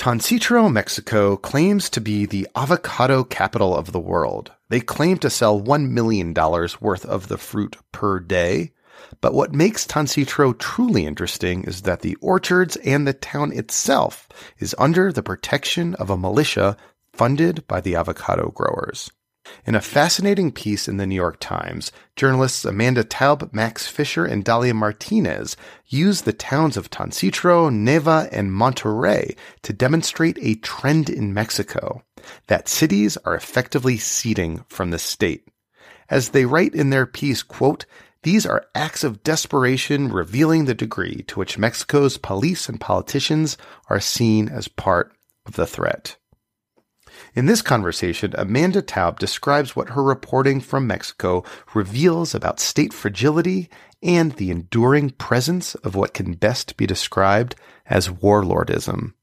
Tancítaro, Mexico claims to be the avocado capital of the world. They claim to sell $1 million worth of the fruit per day. But what makes Tancítaro truly interesting is that the orchards and the town itself is under the protection of a militia funded by the avocado growers. In a fascinating piece in the New York Times, journalists Amanda Taub, Max Fisher, and Dalia Martinez use the towns of Tancítaro, Neza, and Monterrey to demonstrate a trend in Mexico that cities are effectively seceding from the state. As they write in their piece, quote, these are acts of desperation revealing the degree to which Mexico's police and politicians are seen as part of the threat. In this conversation, Amanda Taub describes what her reporting from Mexico reveals about state fragility and the enduring presence of what can best be described as warlordism.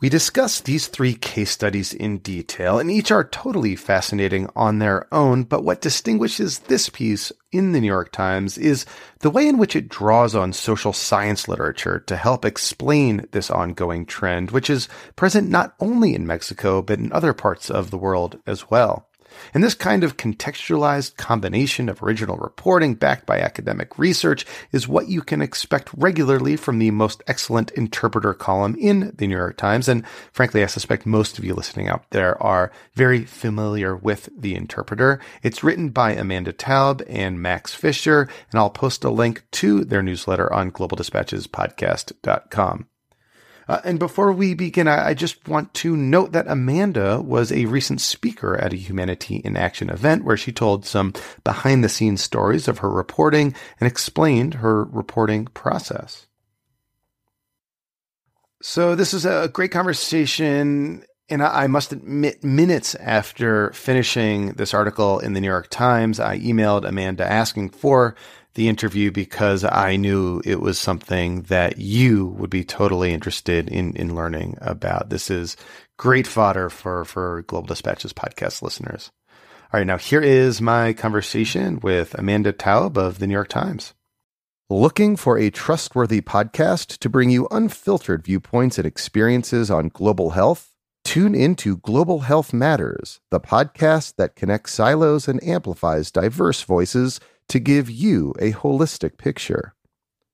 We discuss these three case studies in detail, and each are totally fascinating on their own. But what distinguishes this piece in the New York Times is the way in which it draws on social science literature to help explain this ongoing trend, which is present not only in Mexico, but in other parts of the world as well. And this kind of contextualized combination of original reporting backed by academic research is what you can expect regularly from the most excellent interpreter column in the New York Times. And frankly, I suspect most of you listening out there are very familiar with the interpreter. It's written by Amanda Taub and Max Fisher, and I'll post a link to their newsletter on globaldispatchespodcast.com. Uh, and before we begin, I, I, just want to note that Amanda was a recent speaker at a Humanity in Action event where she told some behind the scenes stories of her reporting and explained her reporting process. So this is a great conversation. And I must admit, minutes after finishing this article in the New York Times, I emailed Amanda asking for the interview because I knew it was something that you would be totally interested in in learning about. This is great fodder for for Global Dispatches podcast listeners. All right, now here is my conversation with Amanda Taub of the New York Times. Looking for a trustworthy podcast to bring you unfiltered viewpoints and experiences on global health? Tune into Global Health Matters, the podcast that connects silos and amplifies diverse voices to give you a holistic picture.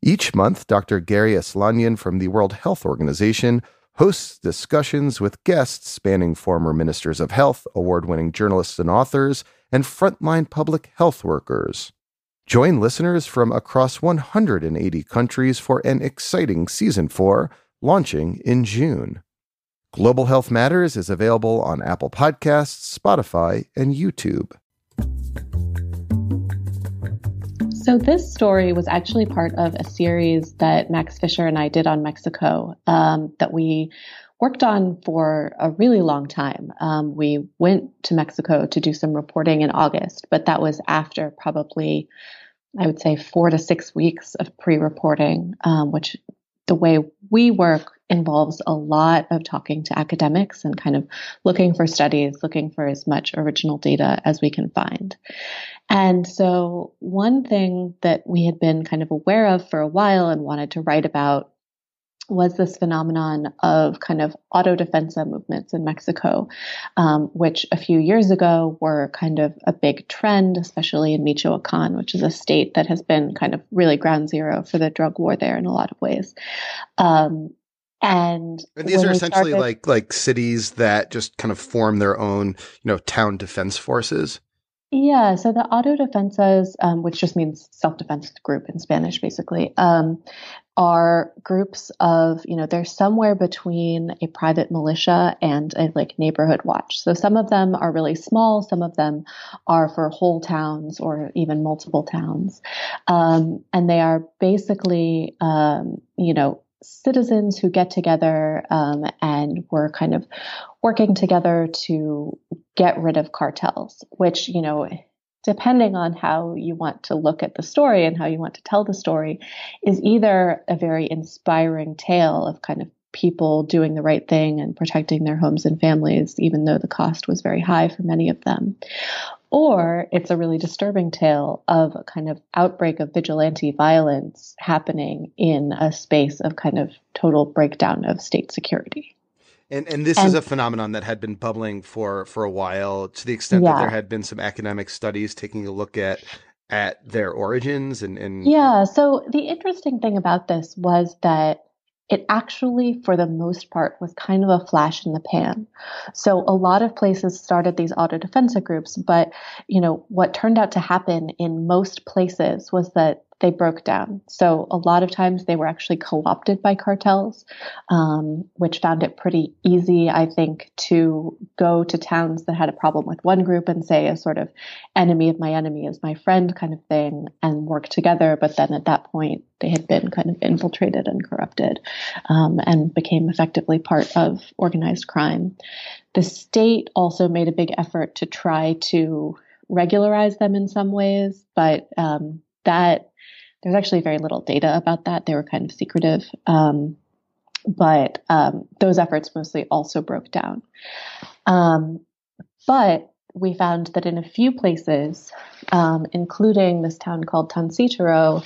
Each month, Dr. Garry Aslanyan from the World Health Organization hosts discussions with guests spanning former ministers of health, award winning journalists and authors, and frontline public health workers. Join listeners from across 180 countries for an exciting season 4 launching in June. Global Health Matters is available on Apple Podcasts, Spotify, and YouTube. So, this story was actually part of a series that Max Fisher and I did on Mexico um, that we worked on for a really long time. Um, we went to Mexico to do some reporting in August, but that was after probably, I would say, four to six weeks of pre reporting, um, which the way we work involves a lot of talking to academics and kind of looking for studies, looking for as much original data as we can find. And so, one thing that we had been kind of aware of for a while and wanted to write about was this phenomenon of kind of auto defensa movements in Mexico, um, which a few years ago were kind of a big trend, especially in Michoacan, which is a state that has been kind of really ground zero for the drug war there in a lot of ways. Um, and, and these are essentially started, like like cities that just kind of form their own, you know, town defense forces. Yeah, so the autodefensas, um, which just means self-defense group in Spanish, basically, um, are groups of, you know, they're somewhere between a private militia and a like neighborhood watch. So some of them are really small, some of them are for whole towns or even multiple towns, um, and they are basically, um, you know, citizens who get together um, and were kind of working together to get rid of cartels, which, you know, depending on how you want to look at the story and how you want to tell the story, is either a very inspiring tale of kind of people doing the right thing and protecting their homes and families, even though the cost was very high for many of them. Or it's a really disturbing tale of a kind of outbreak of vigilante violence happening in a space of kind of total breakdown of state security. And and this and, is a phenomenon that had been bubbling for for a while, to the extent yeah. that there had been some academic studies taking a look at at their origins and, and yeah. So the interesting thing about this was that it actually, for the most part, was kind of a flash in the pan. So a lot of places started these autodefensa groups, but you know what turned out to happen in most places was that they broke down. So a lot of times they were actually co-opted by cartels, um, which found it pretty easy, I think, to go to towns that had a problem with one group and say a sort of enemy of my enemy is my friend kind of thing and work together. But then at that point, they had been kind of infiltrated and corrupted um, and became effectively part of organized crime. The state also made a big effort to try to regularize them in some ways, but um, that there's actually very little data about that. They were kind of secretive. Um, but um, those efforts mostly also broke down. Um, but we found that in a few places, um, including this town called Tancítaro,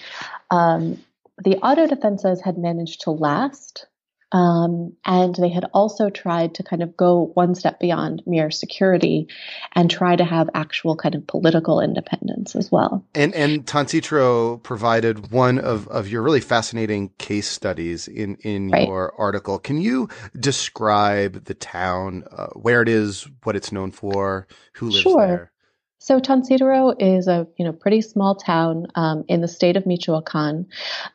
um, the autodefensas had managed to last um, and they had also tried to kind of go one step beyond mere security and try to have actual kind of political independence as well. And and Tancítaro provided one of, of your really fascinating case studies in, in right. your article. Can you describe the town, uh, where it is, what it's known for, who lives sure. there? So Tancítaro is a you know pretty small town um, in the state of Michoacan,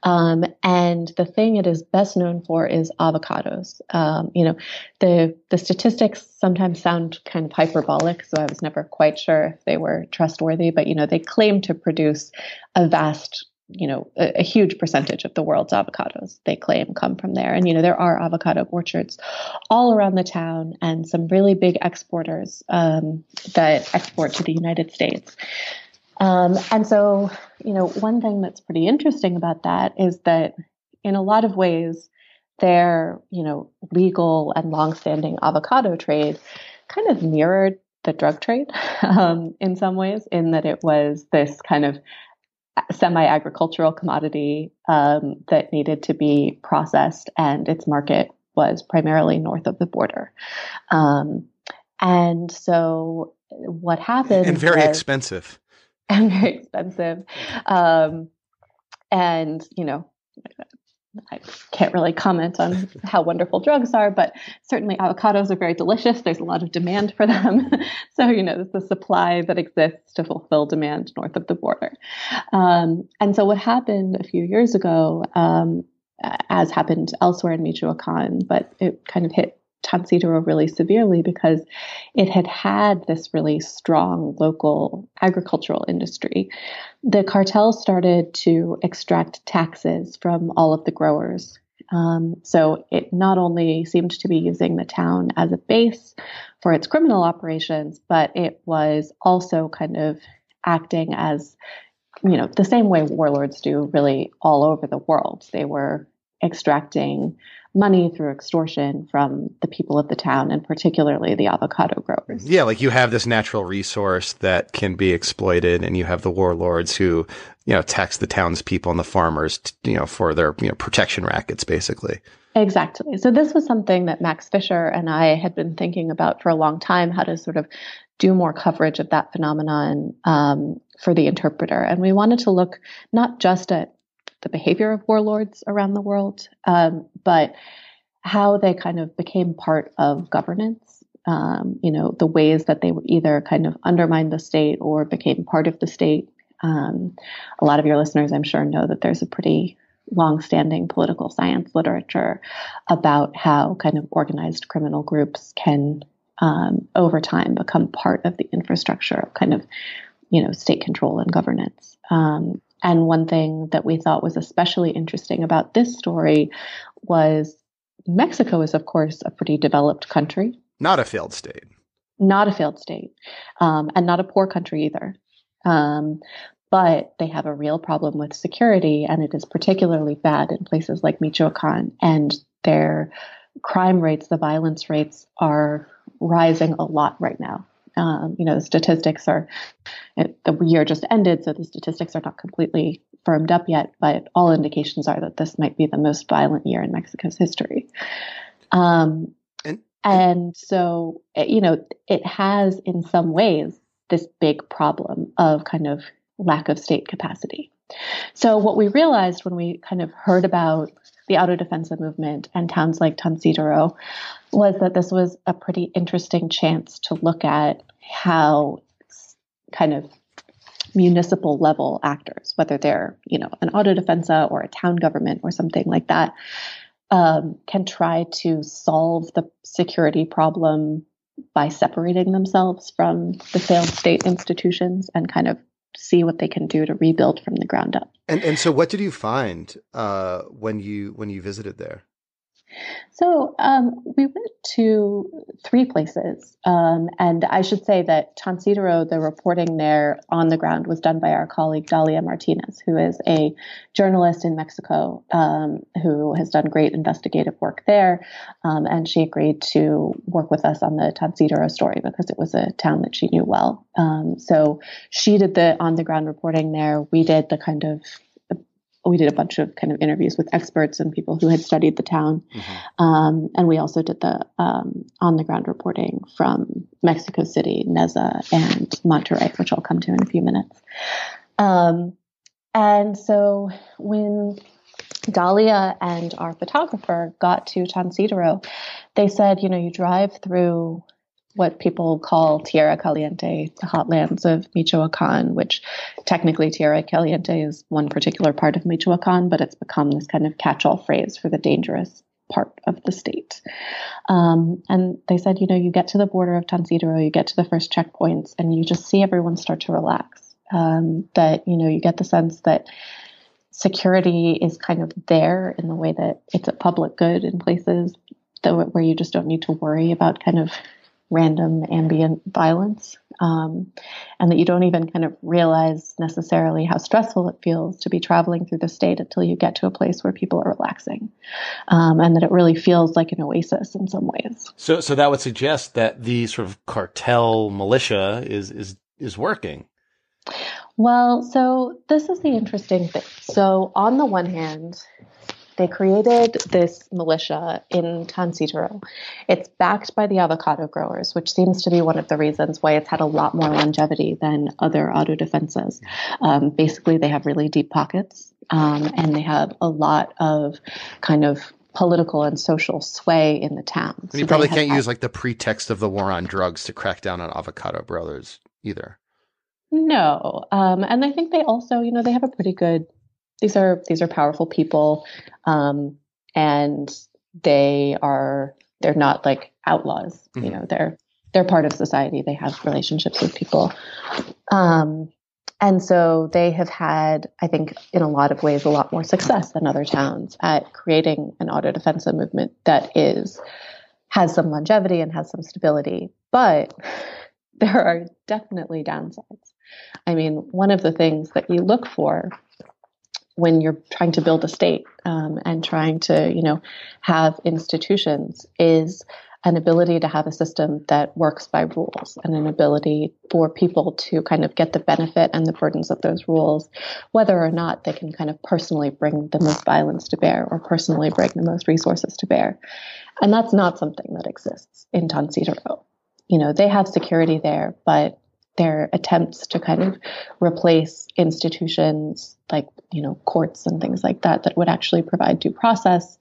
um, and the thing it is best known for is avocados. Um, you know, the the statistics sometimes sound kind of hyperbolic, so I was never quite sure if they were trustworthy. But you know, they claim to produce a vast you know, a, a, huge percentage of the world's avocados they claim come from there. And, you know, there are avocado orchards all around the town and some really big exporters um, that export to the United States. Um, and so, you know, one thing that's pretty interesting about that is that in a lot of ways, their, you know, legal and longstanding avocado trade kind of mirrored the drug trade um, in some ways, in that it was this kind of semi-agricultural commodity um, that needed to be processed, and its market was primarily north of the border. Um, and so, what happened? And very was, expensive. And very expensive. Um, and you know, I can't really comment on how wonderful drugs are, but certainly avocados are very delicious. There's a lot of demand for them. so, you know, there's the supply that exists to fulfill demand north of the border. Um, and so, what happened a few years ago, um, as happened elsewhere in Michoacan, but it kind of hit Tancítaro really severely because it had had this really strong local agricultural industry. The cartel started to extract taxes from all of the growers. Um, so it not only seemed to be using the town as a base for its criminal operations, but it was also kind of acting as, you know, the same way warlords do really all over the world. They were extracting money through extortion from the people of the town and particularly the avocado growers. Yeah, like you have this natural resource that can be exploited and you have the warlords who, you know, tax the townspeople and the farmers, you know, for their, you know, protection rackets basically. Exactly. So this was something that Max Fisher and I had been thinking about for a long time, how to sort of do more coverage of that phenomenon um, for the interpreter. And we wanted to look not just at the behavior of warlords around the world, um, but how they kind of became part of governance. Um, you know, the ways that they either kind of undermined the state or became part of the state. Um, a lot of your listeners, I'm sure, know that there's a pretty long-standing political science literature about how kind of organized criminal groups can, um, over time, become part of the infrastructure of kind of, you know, state control and governance. Um, and one thing that we thought was especially interesting about this story was Mexico is, of course, a pretty developed country. Not a failed state. Not a failed state, um, and not a poor country either. Um, but they have a real problem with security, and it is particularly bad in places like Michoacan. And their crime rates, the violence rates, are rising a lot right now. Um, you know, the statistics are, the year just ended, so the statistics are not completely firmed up yet, but all indications are that this might be the most violent year in Mexico's history. Um, and, and so, you know, it has in some ways this big problem of kind of lack of state capacity. So, what we realized when we kind of heard about the autodefensa movement and towns like Tancítaro was that this was a pretty interesting chance to look at how kind of municipal level actors, whether they're, you know, an auto defensa or a town government or something like that, um, can try to solve the security problem by separating themselves from the failed state institutions and kind of see what they can do to rebuild from the ground up. And and so, what did you find uh, when you when you visited there? So um, we went to three places, um, and I should say that Tancítaro, the reporting there on the ground was done by our colleague Dalia Martinez, who is a journalist in Mexico um, who has done great investigative work there, um, and she agreed to work with us on the Tancítaro story because it was a town that she knew well. Um, so she did the on the ground reporting there. We did the kind of we did a bunch of kind of interviews with experts and people who had studied the town. Mm-hmm. Um, and we also did the um, on the ground reporting from Mexico City, Neza, and Monterrey, which I'll come to in a few minutes. Um, and so when Dalia and our photographer got to Tancítaro, they said, you know, you drive through what people call Tierra Caliente, the hotlands of Michoacan, which technically Tierra Caliente is one particular part of Michoacan, but it's become this kind of catch all phrase for the dangerous part of the state. Um, and they said, you know, you get to the border of Tancítaro, you get to the first checkpoints, and you just see everyone start to relax. Um, that, you know, you get the sense that security is kind of there in the way that it's a public good in places where you just don't need to worry about kind of random ambient violence, um, and that you don't even kind of realize necessarily how stressful it feels to be traveling through the state until you get to a place where people are relaxing, um, and that it really feels like an oasis in some ways. So, so that would suggest that the sort of cartel militia is is is working. Well, so this is the interesting thing. So, on the one hand, they created this militia in Tancítaro. It's backed by the avocado growers, which seems to be one of the reasons why it's had a lot more longevity than other autodefensas. Um, basically, they have really deep pockets um, and they have a lot of kind of political and social sway in the town. So you probably can't had, use like the pretext of the war on drugs to crack down on avocado brothers either. No, um, and I think they also, you know, they have a pretty good these are these are powerful people, um, and they are they're not like outlaws. Mm-hmm. You know, they're they're part of society. They have relationships with people. Um, and so they have had, I think, in a lot of ways, a lot more success than other towns at creating an autodefensa movement that is has some longevity and has some stability. But there are definitely downsides. I mean, one of the things that you look for when you're trying to build a state um, and trying to, you know, have institutions is an ability to have a system that works by rules and an ability for people to kind of get the benefit and the burdens of those rules, whether or not they can kind of personally bring the most violence to bear or personally bring the most resources to bear. And that's not something that exists in Tancítaro. You know, they have security there, but their attempts to kind of replace institutions like you know courts and things like that that would actually provide due process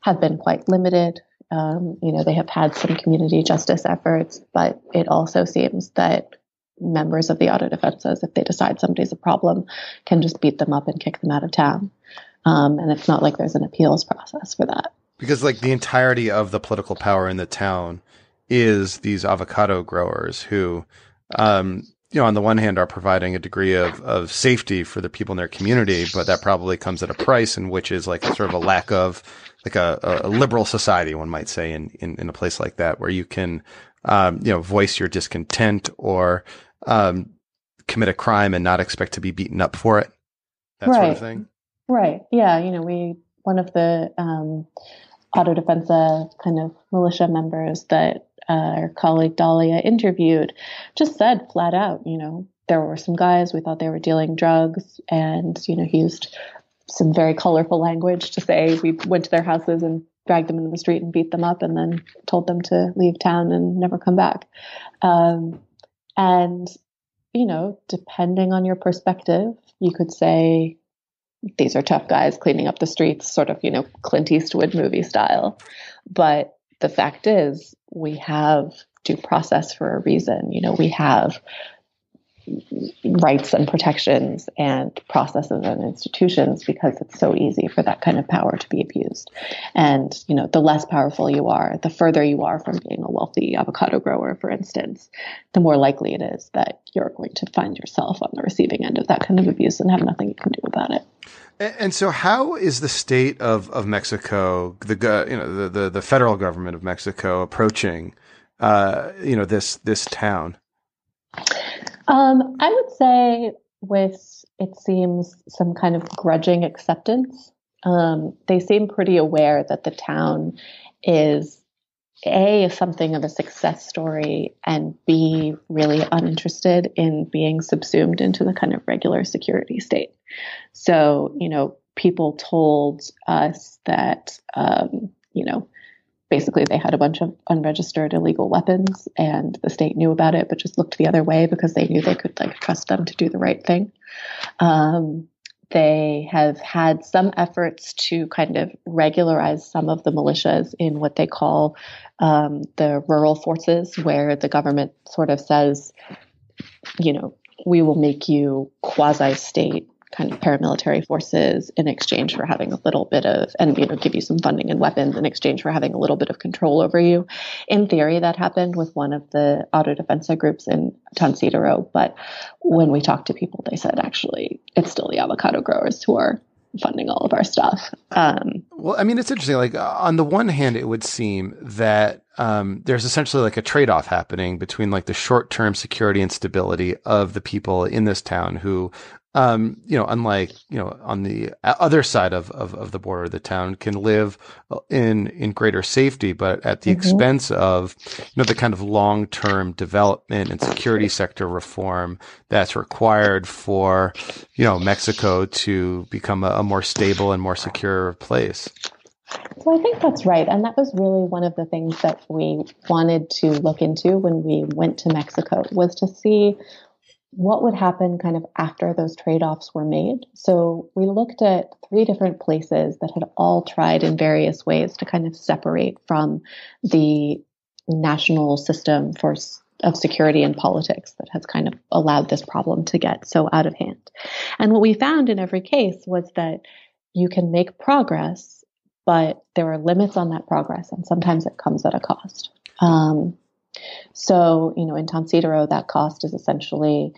have been quite limited. Um, you know they have had some community justice efforts, but it also seems that members of the autodefensas, if they decide somebody's a problem, can just beat them up and kick them out of town. Um, and it's not like there's an appeals process for that. Because like the entirety of the political power in the town is these avocado growers who um, you know, on the one hand, are providing a degree of, of safety for the people in their community, but that probably comes at a price, and which is like sort of a lack of like a, a liberal society, one might say, in, in, in a place like that, where you can, um, you know, voice your discontent or um, commit a crime and not expect to be beaten up for it. That right. sort of thing. Right. Yeah. You know, we one of the um, Autodefensa kind of militia members that uh, our colleague Dalia interviewed just said flat out, you know, there were some guys we thought they were dealing drugs, and you know, he used some very colorful language to say we went to their houses and dragged them into the street and beat them up, and then told them to leave town and never come back. Um, and you know, depending on your perspective, you could say these are tough guys cleaning up the streets, sort of, you know, Clint Eastwood movie style. But the fact is, we have due process for a reason. You know, we have rights and protections and processes and institutions because it's so easy for that kind of power to be abused. And, you know, the less powerful you are, the further you are from being a wealthy avocado grower, for instance, the more likely it is that you're going to find yourself on the receiving end of that kind of abuse and have nothing you can do about it. And so, how is the state of, of Mexico, the you know the, the, the federal government of Mexico, approaching uh, you know this this town? Um, I would say with it seems some kind of grudging acceptance. Um, they seem pretty aware that the town is a is something of a success story and b really uninterested in being subsumed into the kind of regular security state. So you know people told us that um, you know basically they had a bunch of unregistered illegal weapons and the state knew about it but just looked the other way because they knew they could like trust them to do the right thing. Um, they have had some efforts to kind of regularize some of the militias in what they call um, the rural forces where the government sort of says you know we will make you quasi state kind of paramilitary forces in exchange for having a little bit of and you know give you some funding and weapons in exchange for having a little bit of control over you. In theory that happened with one of the auto defensa groups in Tan but when we talked to people they said actually it's still the avocado growers who are funding all of our stuff. Um, well, I mean, it's interesting. Like on the one hand, it would seem that um, there's essentially like a trade-off happening between like the short-term security and stability of the people in this town who um, you know, unlike, you know, on the other side of, of, of, the border, the town can live in, in greater safety, but at the mm-hmm. expense of, you know, the kind of long-term development and security sector reform that's required for, you know, Mexico to become a, a more stable and more secure place. So I think that's right. And that was really one of the things that we wanted to look into when we went to Mexico was to see what would happen kind of after those trade offs were made. So we looked at three different places that had all tried in various ways to kind of separate from the national system for of security and politics that has kind of allowed this problem to get so out of hand. And what we found in every case was that you can make progress, but there are limits on that progress, and sometimes it comes at a cost. Um, so, you know, in Tancítaro, that cost is essentially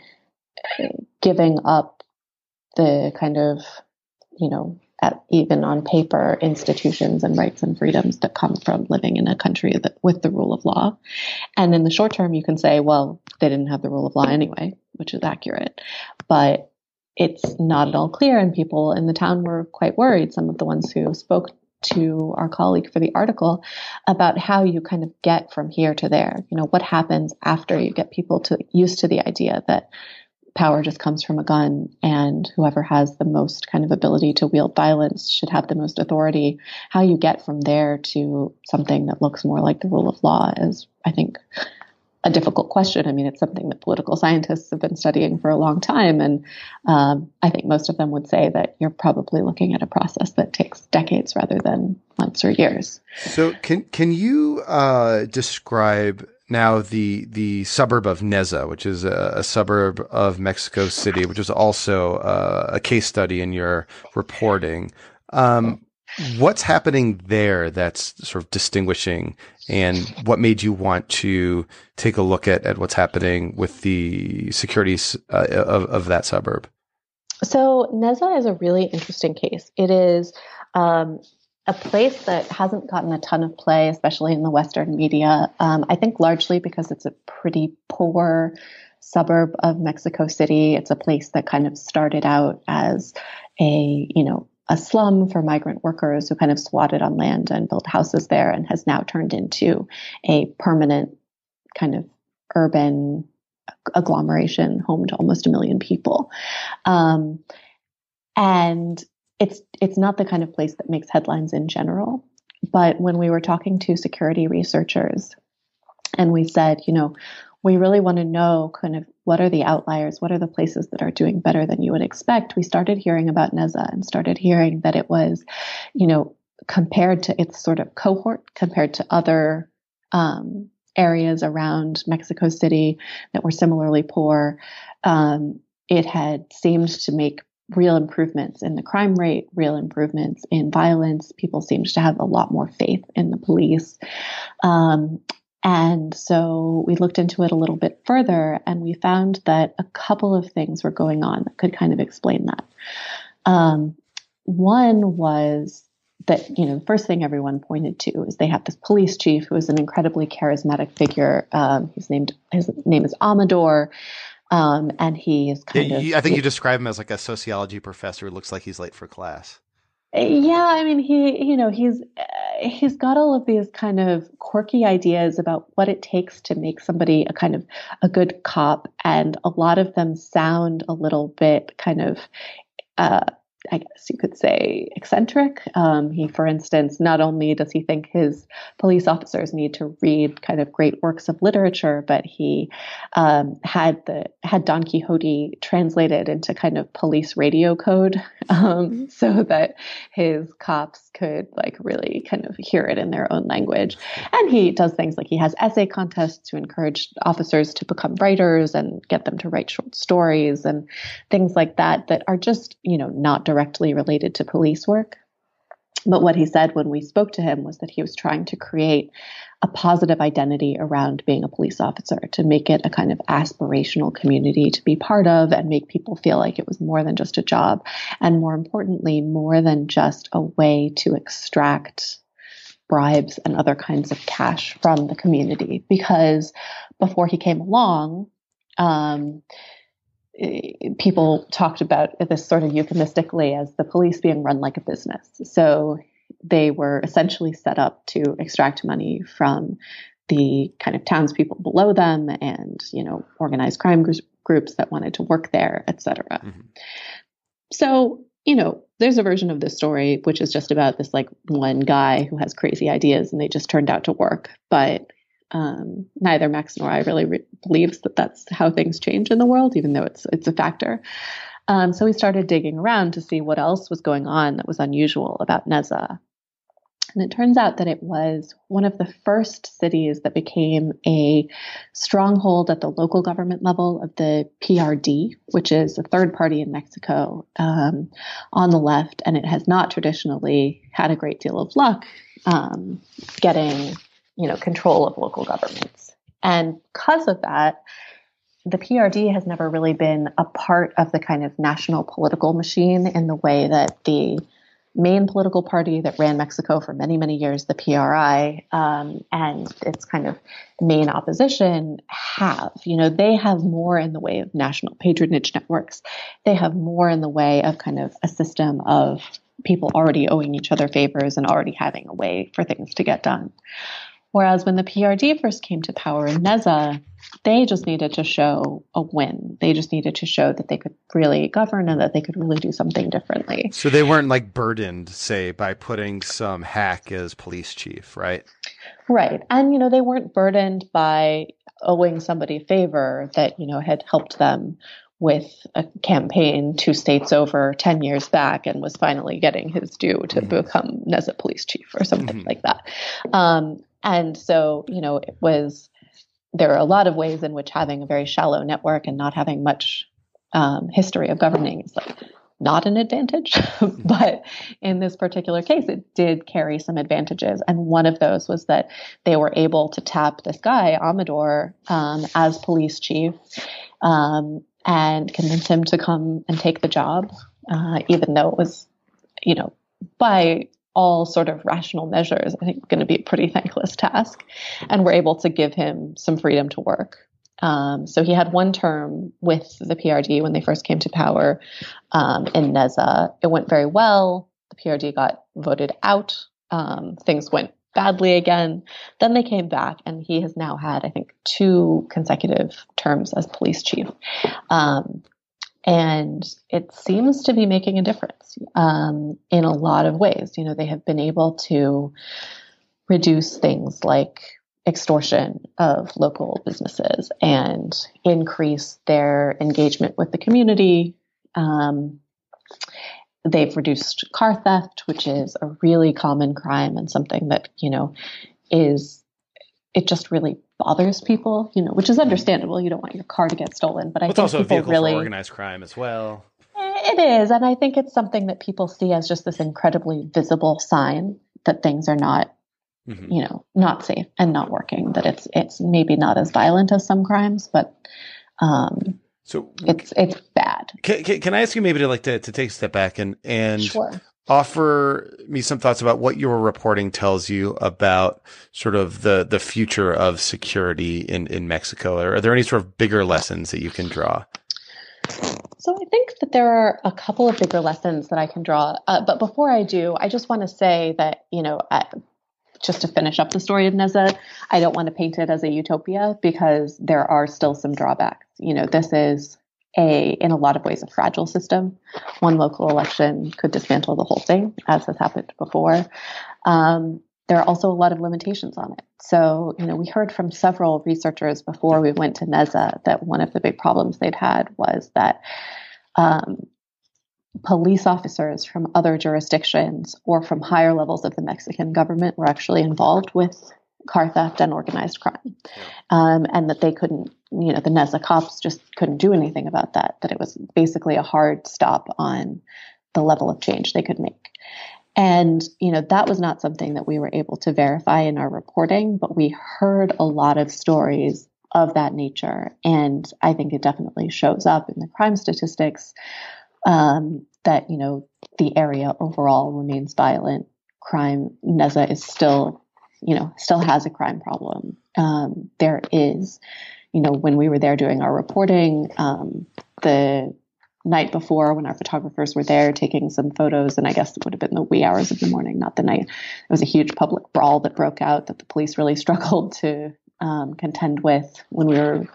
uh, giving up the kind of, you know, at, even on paper, institutions and rights and freedoms that come from living in a country that, with the rule of law. And in the short term, you can say, well, they didn't have the rule of law anyway, which is accurate. But it's not at all clear, and people in the town were quite worried. Some of the ones who spoke to our colleague for the article about how you kind of get from here to there. You know, what happens after you get people to used to the idea that power just comes from a gun and whoever has the most kind of ability to wield violence should have the most authority. How you get from there to something that looks more like the rule of law is, I think, a difficult question. I mean, it's something that political scientists have been studying for a long time. And um, I think most of them would say that you're probably looking at a process that takes decades rather than months or years. So, can, can you uh, describe now the the suburb of Neza, which is a, a suburb of Mexico City, which is also uh, a case study in your reporting? Um, What's happening there that's sort of distinguishing and what made you want to take a look at, at what's happening with the securities uh, of, of that suburb? So Neza is a really interesting case. It is um, a place that hasn't gotten a ton of play, especially in the Western media. Um, I think largely because it's a pretty poor suburb of Mexico City. It's a place that kind of started out as a, you know, a slum for migrant workers who kind of swatted on land and built houses there and has now turned into a permanent kind of urban agglomeration home to almost a million people. Um, and it's it's not the kind of place that makes headlines in general. But when we were talking to security researchers and we said, you know, we really want to know kind of what are the outliers, what are the places that are doing better than you would expect. We started hearing about Neza and started hearing that it was, you know, compared to its sort of cohort, compared to other um, areas around Mexico City that were similarly poor, um, it had seemed to make real improvements in the crime rate, real improvements in violence. People seemed to have a lot more faith in the police. Um, and so we looked into it a little bit further and we found that a couple of things were going on that could kind of explain that. Um, one was that, you know, the first thing everyone pointed to is they have this police chief who is an incredibly charismatic figure. Um, his, named, his name is Amador. Um, and he is kind yeah, of. I think you describe him as like a sociology professor who looks like he's late for class. Yeah, I mean, he, you know, he's uh, he's got all of these kind of quirky ideas about what it takes to make somebody a kind of a good cop, and a lot of them sound a little bit kind of uh, I guess you could say, eccentric. Um, he, for instance, not only does he think his police officers need to read kind of great works of literature, but he um, had the had Don Quixote translated into kind of police radio code, um, so that his cops could like really kind of hear it in their own language. And he does things like he has essay contests to encourage officers to become writers and get them to write short stories and things like that that are just you know not directly related to police work. But what he said when we spoke to him was that he was trying to create a positive identity around being a police officer, to make it a kind of aspirational community to be part of and make people feel like it was more than just a job. And more importantly, more than just a way to extract bribes and other kinds of cash from the community. Because before he came along, um, people talked about this sort of euphemistically as the police being run like a business. So they were essentially set up to extract money from the kind of townspeople below them and, you know, organized crime groups, groups that wanted to work there, etc. Mm-hmm. So, you know, there's a version of this story which is just about this like one guy who has crazy ideas and they just turned out to work. But um, neither Max nor I really re- believes that that's how things change in the world, even though it's it's a factor. Um, so we started digging around to see what else was going on that was unusual about Neza. And it turns out that it was one of the first cities that became a stronghold at the local government level of the PRD, which is a third party in Mexico um, on the left. And it has not traditionally had a great deal of luck um, getting you know, control of local governments. And because of that, the PRD has never really been a part of the kind of national political machine in the way that the main political party that ran Mexico for many, many years, the PRI, um, and its kind of main opposition have. You know, they have more in the way of national patronage networks. They have more in the way of kind of a system of people already owing each other favors and already having a way for things to get done. Whereas when the PRD first came to power in Neza, they just needed to show a win. They just needed to show that they could really govern and that they could really do something differently. So they weren't like burdened, say, by putting some hack as police chief, right? Right. And, you know, they weren't burdened by owing somebody a favor that, you know, had helped them with a campaign two states over 10 years back and was finally getting his due to mm-hmm. become Neza police chief or something mm-hmm. like that. Um, and so, you know, it was, there are a lot of ways in which having a very shallow network and not having much um, history of governing is like not an advantage. but in this particular case, it did carry some advantages. And one of those was that they were able to tap this guy, Amador, um, as police chief um, and convince him to come and take the job, uh, even though it was, you know, by all sort of rational measures, I think going to be a pretty thankless task. And we're able to give him some freedom to work. Um, so he had one term with the PRD when they first came to power um, in Neza. It went very well. The PRD got voted out. Um, things went badly again. Then they came back, and he has now had, I think, two consecutive terms as police chief. Um, and it seems to be making a difference um, in a lot of ways. You know, they have been able to reduce things like extortion of local businesses and increase their engagement with the community. Um, they've reduced car theft, which is a really common crime and something that, you know, is, it just really bothers people, you know, which is understandable. You don't want your car to get stolen, but I it's think also people a vehicle really, for organized crime as well. It is. And I think it's something that people see as just this incredibly visible sign that things are not mm-hmm. you know, not safe and not working. That it's it's maybe not as violent as some crimes, but um, so it's it's bad. Can, can, can I ask you maybe to like to, to take a step back and and sure. Offer me some thoughts about what your reporting tells you about sort of the the future of security in in Mexico? Are there any sort of bigger lessons that you can draw? So I think that there are a couple of bigger lessons that I can draw. Uh, but before I do, I just want to say that you know just to finish up the story of Neza, I don't want to paint it as a utopia because there are still some drawbacks. You know, this is a, in a lot of ways, a fragile system. One local election could dismantle the whole thing, as has happened before. Um, there are also a lot of limitations on it. So, you know, we heard from several researchers before we went to Neza that one of the big problems they'd had was that um, police officers from other jurisdictions or from higher levels of the Mexican government were actually involved with car theft and organized crime. Um, and that they couldn't, you know, the Neza cops just couldn't do anything about that, that it was basically a hard stop on the level of change they could make. And, you know, that was not something that we were able to verify in our reporting, but we heard a lot of stories of that nature. And I think it definitely shows up in the crime statistics um, that you know the area overall remains violent. Crime Neza is still, you know, still has a crime problem. Um, there is, you know, when we were there doing our reporting, um, the night before when our photographers were there taking some photos, and I guess it would have been the wee hours of the morning, not the night. It was a huge public brawl that broke out that the police really struggled to um, contend with when we were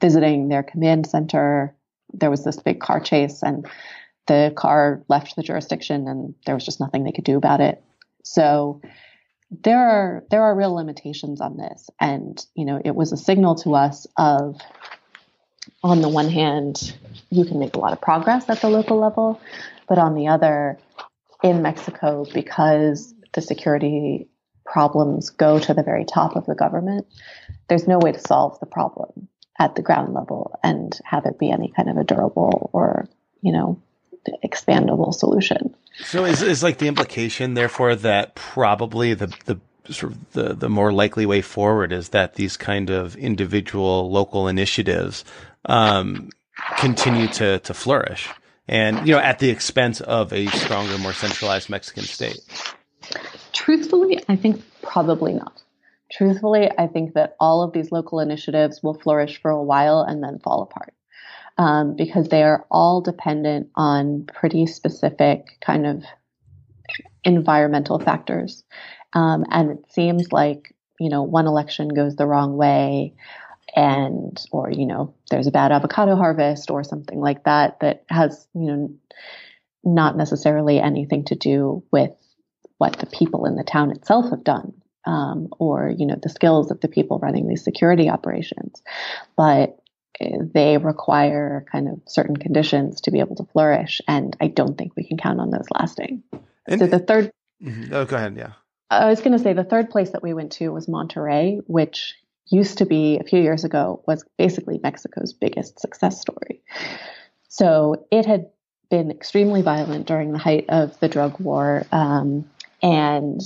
visiting their command center. There was this big car chase, and the car left the jurisdiction and there was just nothing they could do about it. So there are there are real limitations on this and you know it was a signal to us of on the one hand you can make a lot of progress at the local level but on the other in Mexico because the security problems go to the very top of the government there's no way to solve the problem at the ground level and have it be any kind of a durable or you know expandable solution. So is is like the implication, therefore, that probably the the sort of the the more likely way forward is that these kind of individual local initiatives um, continue to to flourish, and you know, at the expense of a stronger, more centralized Mexican state. Truthfully, I think probably not. Truthfully, I think that all of these local initiatives will flourish for a while and then fall apart um, because they are all dependent on pretty specific kind of environmental factors. Um, and it seems like, you know, one election goes the wrong way and, or, you know, there's a bad avocado harvest or something like that that has, you know, not necessarily anything to do with what the people in the town itself have done. Um, or you know the skills of the people running these security operations, but they require kind of certain conditions to be able to flourish, and I don't think we can count on those lasting. And, so the third. Mm-hmm. Oh, go ahead. Yeah. I was going to say the third place that we went to was Monterrey, which used to be a few years ago was basically Mexico's biggest success story. So it had been extremely violent during the height of the drug war, um, and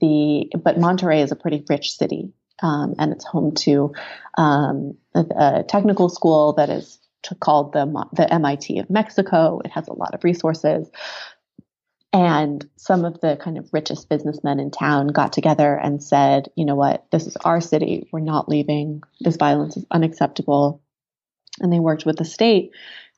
the but Monterrey is a pretty rich city, um, and it's home to um, a, a, technical school that is called the the MIT of Mexico. It has a lot of resources. And some of the kind of richest businessmen in town got together and said, you know what, this is our city. We're not leaving. This violence is unacceptable. And they worked with the state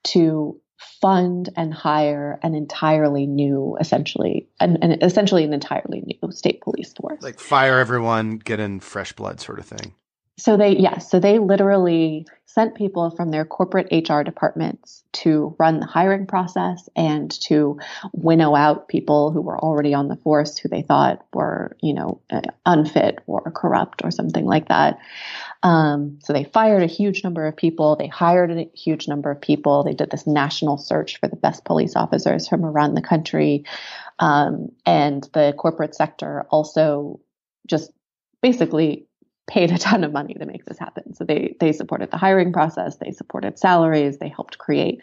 to fund and hire an entirely new, essentially, an, an, essentially an entirely new state police force. Like fire everyone, get in fresh blood, sort of thing. So they, yes, yeah, so they literally sent people from their corporate HR departments to run the hiring process and to winnow out people who were already on the force who they thought were, you know, uh, unfit or corrupt or something like that. Um, so they fired a huge number of people. They hired a huge number of people. They did this national search for the best police officers from around the country. Um, and the corporate sector also just basically paid a ton of money to make this happen. So they they supported the hiring process, they supported salaries, they helped create,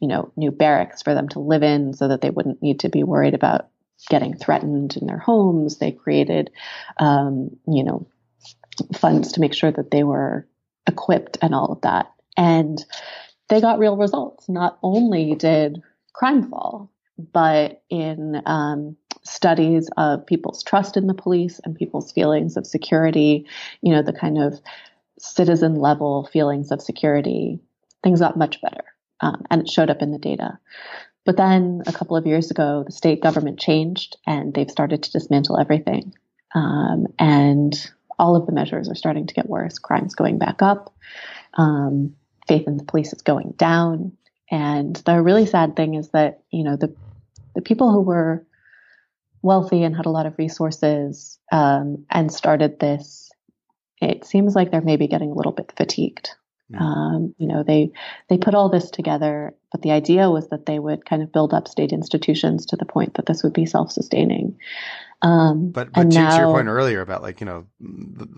you know, new barracks for them to live in so that they wouldn't need to be worried about getting threatened in their homes. They created, um, you know, funds to make sure that they were equipped and all of that. And they got real results. Not only did crime fall, but in um, studies of people's trust in the police and people's feelings of security, you know, the kind of citizen level feelings of security, things got much better. Um, and it showed up in the data. But then a couple of years ago, the state government changed and they've started to dismantle everything. Um, and all of the measures are starting to get worse. Crime's going back up. Um, faith in the police is going down. And the really sad thing is that, you know, the, the people who were wealthy and had a lot of resources um, and started this, it seems like they're maybe getting a little bit fatigued. Mm. Um, you know, they they put all this together, but the idea was that they would kind of build up state institutions to the point that this would be self-sustaining. Um, but but to, now, to, your point earlier about like you know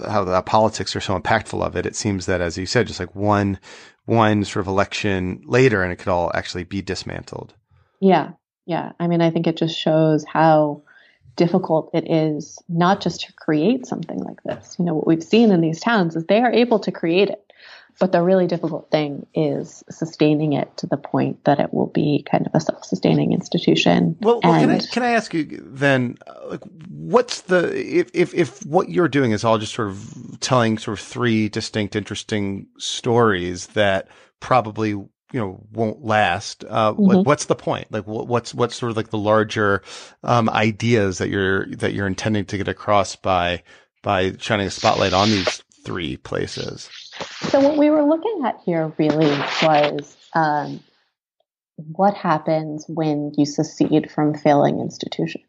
how the politics are so impactful of it, it seems that as you said, just like one one sort of election later, and it could all actually be dismantled. Yeah, yeah. I mean, I think it just shows how difficult it is not just to create something like this. You know, what we've seen in these towns is they are able to create it. But the really difficult thing is sustaining it to the point that it will be kind of a self-sustaining institution. Well, well can I can I ask you then, uh, like, what's the if, if if what you're doing is all just sort of telling sort of three distinct, interesting stories that probably you know won't last. Uh, mm-hmm. like what's the point? Like what's what's sort of like the larger um, ideas that you're that you're intending to get across by by shining a spotlight on these three places? So what we were looking at here really was um, what happens when you secede from failing institutions.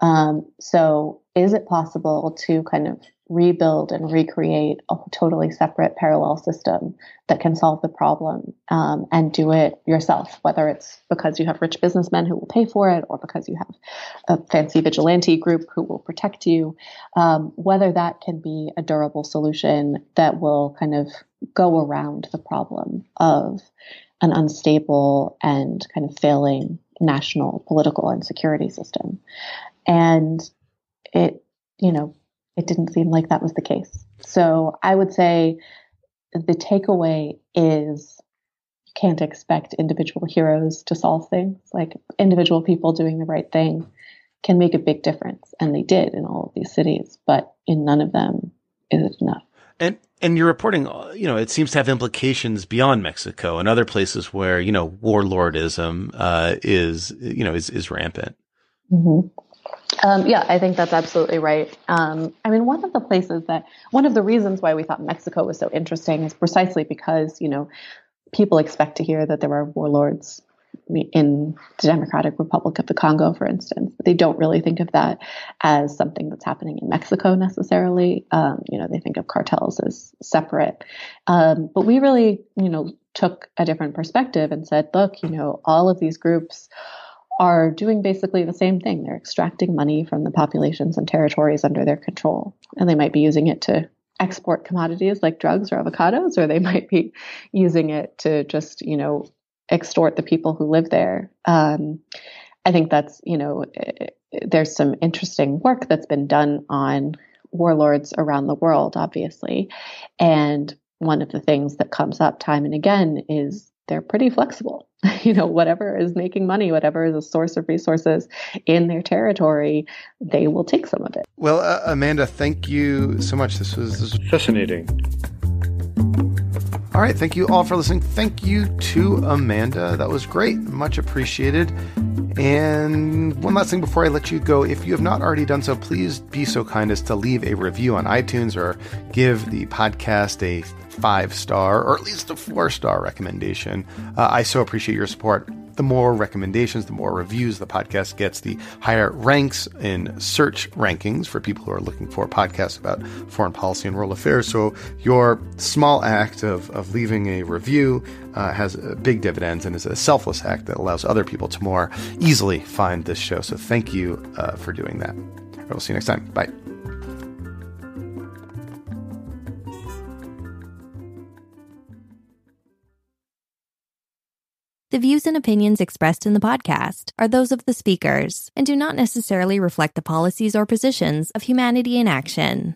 Um, so is it possible to kind of rebuild and recreate a totally separate parallel system that can solve the problem um, and do it yourself, whether it's because you have rich businessmen who will pay for it or because you have a fancy vigilante group who will protect you, um, whether that can be a durable solution that will kind of go around the problem of an unstable and kind of failing national political and security system. And it, you know, it didn't seem like that was the case. So I would say the takeaway is you can't expect individual heroes to solve things. Like individual people doing the right thing can make a big difference. And they did in all of these cities, but in none of them is it enough. And and your reporting, you know, it seems to have implications beyond Mexico and other places where you know warlordism uh, is you know is is rampant. Mm-hmm. Um, yeah, I think that's absolutely right. Um, I mean, one of the places that, one of the reasons why we thought Mexico was so interesting is precisely because, you know, people expect to hear that there are warlords in the Democratic Republic of the Congo, for instance. They don't really think of that as something that's happening in Mexico necessarily. Um, you know, they think of cartels as separate. Um, but we really, you know, took a different perspective and said, look, you know, all of these groups are doing basically the same thing. They're extracting money from the populations and territories under their control. And they might be using it to export commodities like drugs or avocados, or they might be using it to just, you know, extort the people who live there. Um, I think that's, you know, eh, there's some interesting work that's been done on warlords around the world, obviously. And one of the things that comes up time and again is they're pretty flexible. you know, whatever is making money, whatever is a source of resources in their territory, they will take some of it. Well, uh, Amanda, thank you so much. This was, this was fascinating. All right. Thank you all for listening. Thank you to Amanda. That was great. Much appreciated. And one last thing before I let you go, if you have not already done so, please be so kind as to leave a review on iTunes or give the podcast a five star or at least a four star recommendation. Uh, I so appreciate your support the more recommendations, the more reviews the podcast gets, the higher ranks in search rankings for people who are looking for podcasts about foreign policy and world affairs. So your small act of, of leaving a review uh, has big dividends and is a selfless act that allows other people to more easily find this show. So thank you uh, for doing that. We'll see you next time. Bye. The views and opinions expressed in the podcast are those of the speakers and do not necessarily reflect the policies or positions of Humanity in Action.